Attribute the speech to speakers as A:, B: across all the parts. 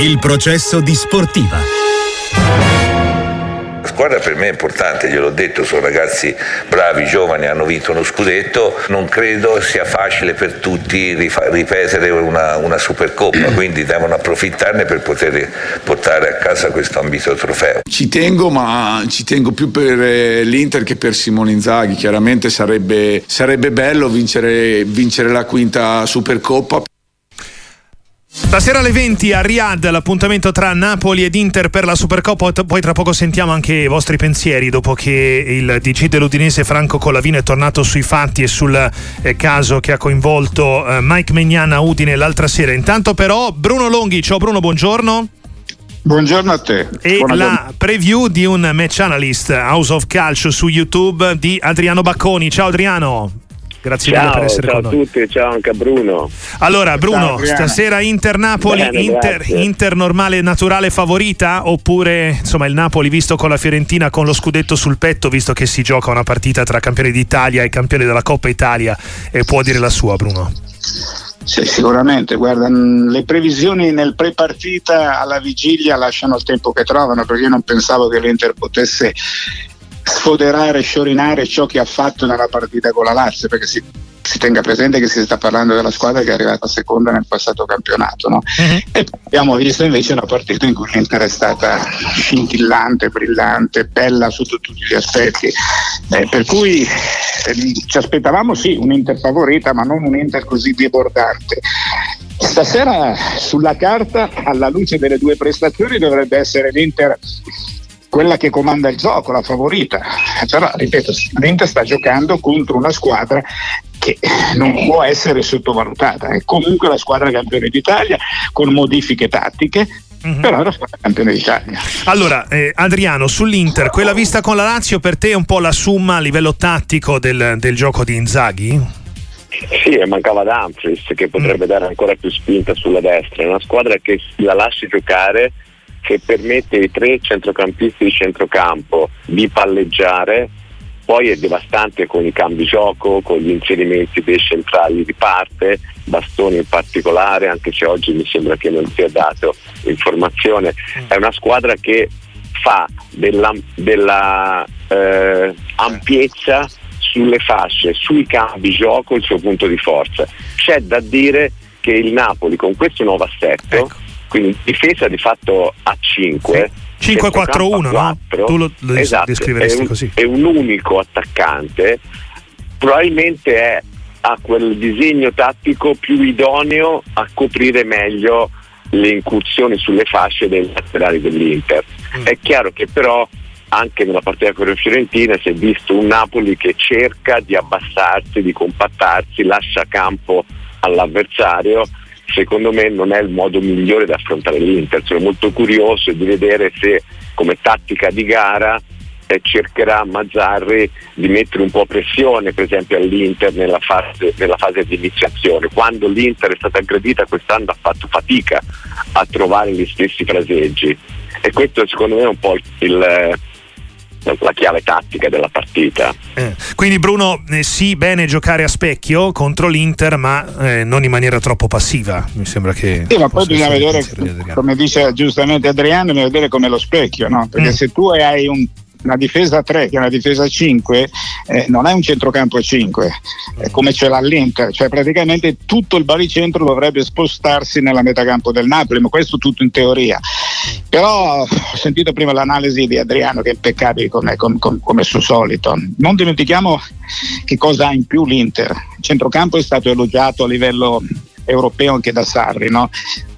A: Il processo di sportiva.
B: La squadra per me è importante, gliel'ho detto, sono ragazzi bravi, giovani, hanno vinto uno scudetto, non credo sia facile per tutti ripetere una, una Supercoppa, quindi devono approfittarne per poter portare a casa questo ambito trofeo.
C: Ci tengo, ma ci tengo più per eh, l'Inter che per Simone Inzaghi, chiaramente sarebbe, sarebbe bello vincere, vincere la quinta Supercoppa.
D: Stasera alle 20 a Riyadh l'appuntamento tra Napoli ed Inter per la Supercoppa, poi tra poco sentiamo anche i vostri pensieri dopo che il DG dell'Udinese Franco Collavino è tornato sui fatti e sul eh, caso che ha coinvolto eh, Mike Megnana a Udine l'altra sera. Intanto però Bruno Longhi, ciao Bruno, buongiorno.
E: Buongiorno a te.
D: E Buongiorno. la preview di un match analyst House of Calcio su YouTube di Adriano Bacconi. Ciao Adriano. Grazie
F: ciao,
D: mille per essere
F: con
D: noi.
F: Ciao a tutti, ciao anche a Bruno.
D: Allora, Bruno, ciao, stasera Inter-Napoli, Bene, Inter, Inter, normale naturale favorita? Oppure insomma il Napoli visto con la Fiorentina con lo scudetto sul petto, visto che si gioca una partita tra campioni d'Italia e campioni della Coppa Italia, e può dire la sua, Bruno?
E: Sì, sicuramente, guarda, le previsioni nel pre-partita alla vigilia lasciano il tempo che trovano perché io non pensavo che l'Inter potesse sfoderare, sciorinare ciò che ha fatto nella partita con la Lazio, perché si, si, tenga presente che si sta parlando della squadra che è arrivata seconda nel passato campionato. No? Uh-huh. E abbiamo visto invece una partita in cui l'Inter è stata scintillante, brillante, bella sotto tutti gli aspetti. Eh, per cui eh, ci aspettavamo sì un Inter favorita, ma non un Inter così debordante. Stasera sulla carta, alla luce delle due prestazioni, dovrebbe essere l'Inter quella che comanda il gioco, la favorita. Però, ripeto, l'Inter sta giocando contro una squadra che non può essere sottovalutata. È comunque la squadra campione d'Italia con modifiche tattiche, Mm-hmm. però è la squadra campione d'Italia.
D: Allora, eh, Adriano, sull'Inter, quella vista con la Lazio per te è un po' la summa a livello tattico del, del gioco di Inzaghi?
F: Sì, mancava Dumfries che potrebbe mm. dare ancora più spinta sulla destra. È una squadra che la lasci giocare che permette ai tre centrocampisti di centrocampo di palleggiare, poi è devastante con i cambi gioco, con gli inserimenti dei centrali di parte, Bastoni in particolare, anche se oggi mi sembra che non sia dato informazione. È una squadra che fa della, della eh, ampiezza sulle fasce, sui cambi gioco il suo punto di forza. C'è da dire che il Napoli con questo nuovo assetto ecco quindi difesa di fatto a 5.
D: 5-4-1, no? Tu lo, lo esatto, descriveresti
F: è un,
D: così.
F: È un unico attaccante, probabilmente è, ha quel disegno tattico più idoneo a coprire meglio le incursioni sulle fasce dei laterali dell'Inter. Mm. È chiaro che però anche nella partita con la Fiorentina si è visto un Napoli che cerca di abbassarsi, di compattarsi, lascia campo all'avversario secondo me non è il modo migliore da affrontare l'Inter. Sono molto curioso di vedere se come tattica di gara eh, cercherà Mazzarri di mettere un po' pressione per esempio all'Inter nella fase, nella fase di iniziazione. Quando l'Inter è stata aggredita quest'anno ha fatto fatica a trovare gli stessi fraseggi e questo secondo me è un po' il la chiave tattica della partita.
D: Eh, quindi Bruno, eh, sì, bene giocare a specchio contro l'Inter, ma eh, non in maniera troppo passiva. Mi sembra che...
E: Sì, ma poi bisogna vedere, come dice giustamente Adriano, bisogna vedere come lo specchio, no? perché mm. se tu hai un una difesa 3 che è una difesa 5 eh, non è un centrocampo a 5 eh, come ce l'ha l'Inter cioè praticamente tutto il baricentro dovrebbe spostarsi nella metacampo del Napoli ma questo tutto in teoria però ho sentito prima l'analisi di Adriano che è impeccabile come, come, come suo solito. Non dimentichiamo che cosa ha in più l'Inter. Il centrocampo è stato elogiato a livello europeo anche da Sarri, no?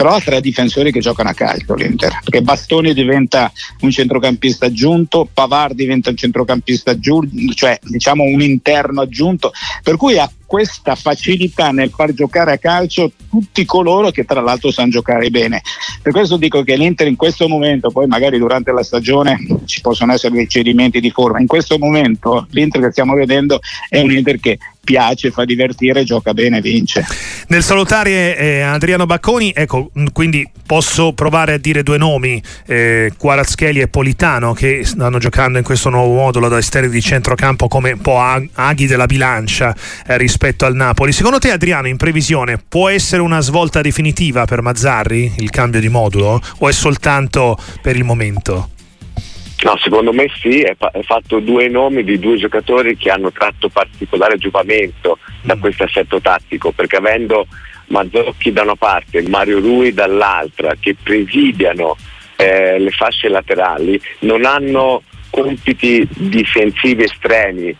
E: però ha tre difensori che giocano a calcio l'Inter, perché Bastoni diventa un centrocampista aggiunto, Pavar diventa un centrocampista aggiunto, cioè diciamo un interno aggiunto, per cui ha questa facilità nel far giocare a calcio tutti coloro che tra l'altro sanno giocare bene. Per questo dico che l'Inter in questo momento, poi magari durante la stagione ci possono essere dei cedimenti di forma, in questo momento l'Inter che stiamo vedendo è un Inter che piace, fa divertire, gioca bene, vince.
D: Nel salutare eh, Adriano Bacconi, ecco, quindi posso provare a dire due nomi, eh, Quarazcheli e Politano, che stanno giocando in questo nuovo modulo da esterni di centrocampo come un po' aghi della bilancia eh, rispetto al Napoli. Secondo te Adriano, in previsione, può essere una svolta definitiva per Mazzarri il cambio di modulo o è soltanto per il momento?
F: No, secondo me sì, è, fa- è, fatto due nomi di due giocatori che hanno tratto particolare giovamento da mm. questo assetto tattico, perché avendo Mazzocchi da una parte e Mario Rui dall'altra, che presidiano eh, le fasce laterali, non hanno compiti difensivi estremi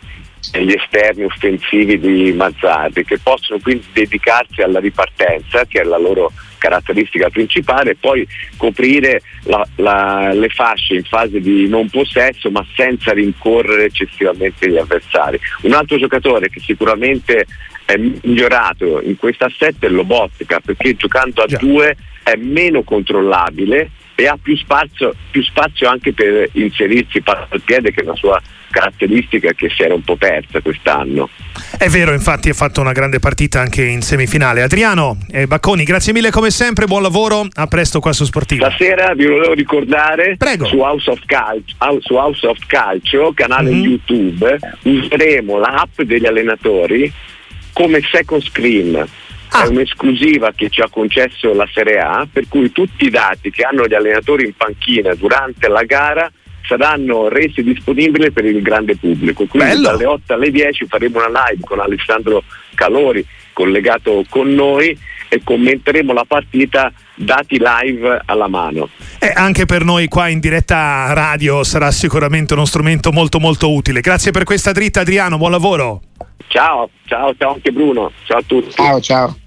F: gli esterni offensivi di Mazzarri che possono quindi dedicarsi alla ripartenza che è la loro caratteristica principale e poi coprire la, la, le fasce in fase di non possesso ma senza rincorrere eccessivamente gli avversari. Un altro giocatore che sicuramente è migliorato in questo assetto è Lobotka perché giocando a Già. due è meno controllabile e ha più spazio, più spazio anche per inserirsi al piede che è una sua caratteristica che si era un po' persa quest'anno.
D: È vero, infatti ha fatto una grande partita anche in semifinale. Adriano e Bacconi, grazie mille come sempre, buon lavoro, a presto qua su Sportivo.
F: Stasera vi volevo ricordare Prego. Su, House of Calcio, su House of Calcio, canale mm-hmm. YouTube, useremo l'app degli allenatori come second screen Ah. È un'esclusiva che ci ha concesso la Serie A, per cui tutti i dati che hanno gli allenatori in panchina durante la gara saranno resi disponibili per il grande pubblico. Quindi Bello. dalle 8 alle 10 faremo una live con Alessandro Calori collegato con noi e commenteremo la partita dati live alla mano.
D: E anche per noi qua in diretta radio sarà sicuramente uno strumento molto molto utile. Grazie per questa dritta Adriano, buon lavoro.
F: Ciao, ciao, ciao anche Bruno. Ciao a tutti.
E: Ciao, ciao.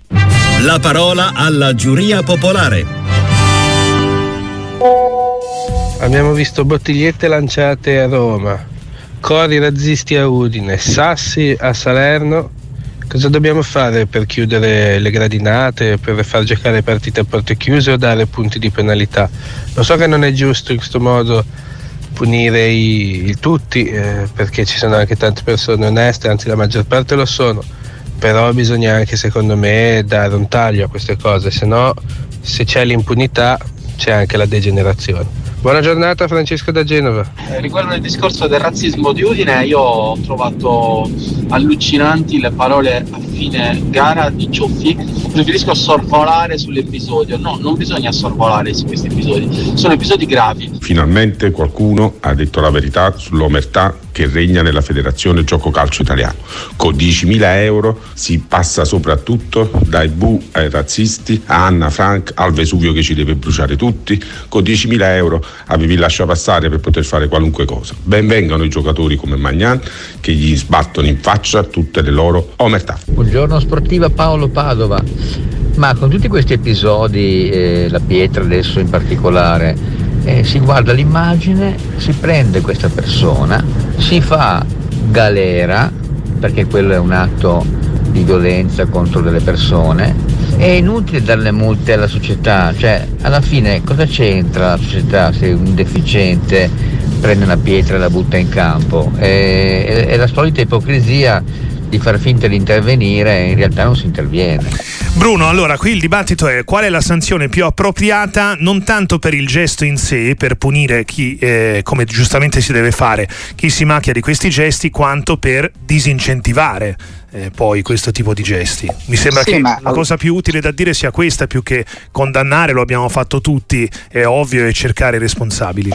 A: La parola alla giuria popolare.
G: Abbiamo visto bottigliette lanciate a Roma, cori razzisti a Udine, sassi a Salerno. Cosa dobbiamo fare per chiudere le gradinate, per far giocare partite a porte chiuse o dare punti di penalità? Lo so che non è giusto in questo modo punire i, i tutti, eh, perché ci sono anche tante persone oneste, anzi la maggior parte lo sono, però bisogna anche secondo me dare un taglio a queste cose, se no se c'è l'impunità c'è anche la degenerazione. Buona giornata Francesco da Genova.
H: Eh, riguardo il discorso del razzismo di Udine, io ho trovato allucinanti le parole a fine gara di Ciuffi. Preferisco sorvolare sull'episodio. No, non bisogna sorvolare su questi episodi, sono episodi gravi.
I: Finalmente qualcuno ha detto la verità sull'omertà che regna nella Federazione Gioco Calcio Italiano. Con 10.000 euro si passa soprattutto dai bu ai razzisti, a Anna Frank, al Vesuvio che ci deve bruciare tutti. Con 10.000 euro avevi lasciato passare per poter fare qualunque cosa. Benvengano i giocatori come Magnan che gli sbattono in faccia tutte le loro omertà.
J: Buongiorno sportiva Paolo Padova. Ma con tutti questi episodi, eh, la pietra adesso in particolare, eh, si guarda l'immagine, si prende questa persona, si fa galera, perché quello è un atto di violenza contro delle persone, è inutile dare le multe alla società, cioè alla fine cosa c'entra la società se un deficiente prende una pietra e la butta in campo? È, è, è la solita ipocrisia di far finta di intervenire e in realtà non si interviene.
D: Bruno, allora qui il dibattito è qual è la sanzione più appropriata non tanto per il gesto in sé, per punire chi, eh, come giustamente si deve fare, chi si macchia di questi gesti, quanto per disincentivare eh, poi questo tipo di gesti. Mi sembra sì, che ma... la cosa più utile da dire sia questa più che condannare, lo abbiamo fatto tutti, è ovvio, e cercare i responsabili.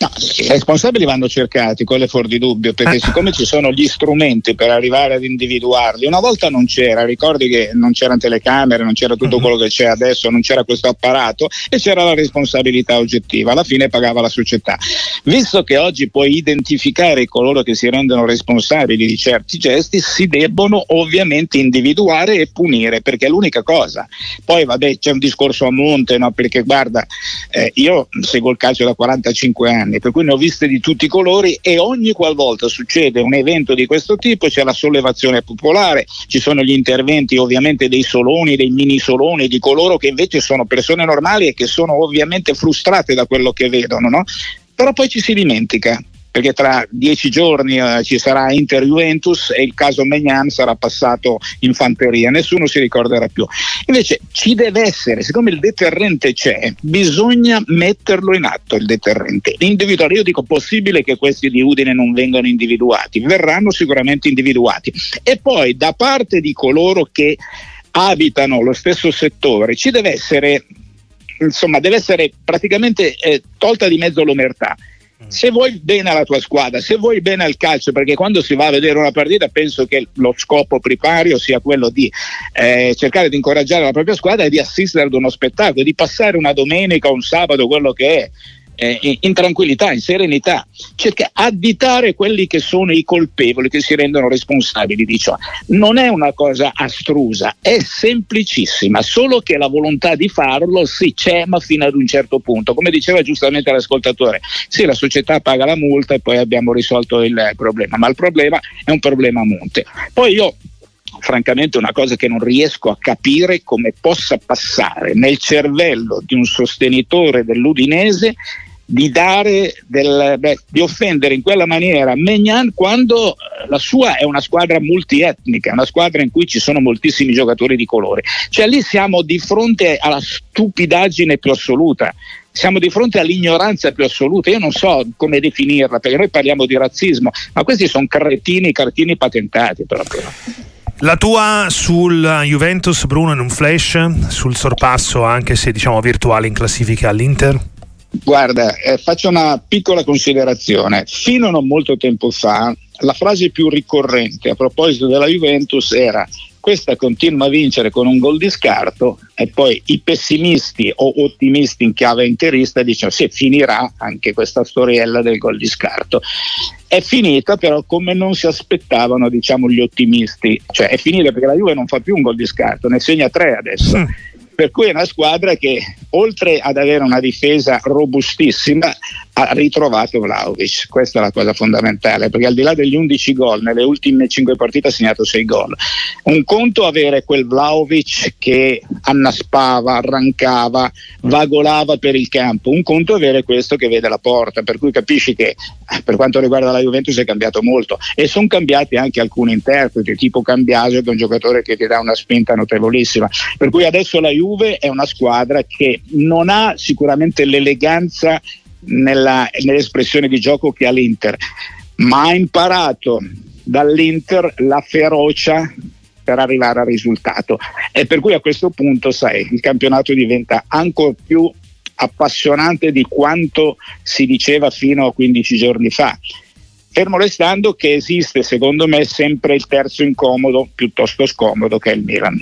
E: No, I responsabili vanno cercati, quello è fuori di dubbio, perché ah. siccome ci sono gli strumenti per arrivare ad individuarli, una volta non c'era, ricordi che non c'erano telecamere, non c'era tutto mm-hmm. quello che c'è adesso, non c'era questo apparato e c'era la responsabilità oggettiva, alla fine pagava la società. Visto che oggi puoi identificare coloro che si rendono responsabili di certi gesti, si debbono ovviamente individuare e punire, perché è l'unica cosa. Poi vabbè c'è un discorso a monte, no? perché guarda, eh, io seguo il calcio da 45 anni anni, per cui ne ho viste di tutti i colori e ogni qualvolta succede un evento di questo tipo c'è la sollevazione popolare, ci sono gli interventi ovviamente dei soloni, dei mini soloni, di coloro che invece sono persone normali e che sono ovviamente frustrate da quello che vedono, no? però poi ci si dimentica perché tra dieci giorni eh, ci sarà Inter-Juventus e il caso Megnan sarà passato in fanteria, nessuno si ricorderà più. Invece ci deve essere, siccome il deterrente c'è, bisogna metterlo in atto il deterrente. Individuare, io dico possibile che questi di Udine non vengano individuati, verranno sicuramente individuati. E poi da parte di coloro che abitano lo stesso settore ci deve essere insomma deve essere praticamente eh, tolta di mezzo l'omertà se vuoi bene alla tua squadra, se vuoi bene al calcio, perché quando si va a vedere una partita penso che lo scopo primario sia quello di eh, cercare di incoraggiare la propria squadra e di assistere ad uno spettacolo, di passare una domenica, un sabato, quello che è, eh, in tranquillità, in serenità, cerca additare quelli che sono i colpevoli che si rendono responsabili di ciò. Non è una cosa astrusa, è semplicissima, solo che la volontà di farlo sì c'è, ma fino ad un certo punto. Come diceva giustamente l'ascoltatore, sì, la società paga la multa e poi abbiamo risolto il problema, ma il problema è un problema a monte. Poi io francamente una cosa che non riesco a capire come possa passare nel cervello di un sostenitore dell'Udinese di del, beh, di offendere in quella maniera Megnan quando eh, la sua è una squadra multietnica, una squadra in cui ci sono moltissimi giocatori di colore. Cioè lì siamo di fronte alla stupidaggine più assoluta. Siamo di fronte all'ignoranza più assoluta, io non so come definirla, perché noi parliamo di razzismo, ma questi sono cretini, cartini patentati proprio.
D: La tua sul Juventus, Bruno, in un flash, sul sorpasso anche se diciamo virtuale in classifica all'Inter?
E: Guarda, eh, faccio una piccola considerazione. Fino a non molto tempo fa, la frase più ricorrente a proposito della Juventus era questa continua a vincere con un gol di scarto e poi i pessimisti o ottimisti in chiave interista dicono sì, finirà anche questa storiella del gol di scarto. È finita però come non si aspettavano diciamo, gli ottimisti, cioè è finita perché la Juve non fa più un gol di scarto, ne segna tre adesso. Mm per cui è una squadra che oltre ad avere una difesa robustissima ha ritrovato Vlaovic, questa è la cosa fondamentale, perché al di là degli 11 gol, nelle ultime 5 partite ha segnato 6 gol. Un conto avere quel Vlaovic che annaspava, arrancava, vagolava per il campo, un conto avere questo che vede la porta, per cui capisci che per quanto riguarda la Juventus è cambiato molto e sono cambiati anche alcuni interpreti, tipo Cambiasio che è un giocatore che ti dà una spinta notevolissima. Per cui adesso la Juve è una squadra che non ha sicuramente l'eleganza nella, nell'espressione di gioco che ha l'Inter, ma ha imparato dall'Inter la ferocia per arrivare al risultato. E per cui a questo punto sai il campionato diventa ancora più appassionante di quanto si diceva fino a 15 giorni fa. Fermo restando che esiste secondo me sempre il terzo incomodo piuttosto scomodo che è il Milan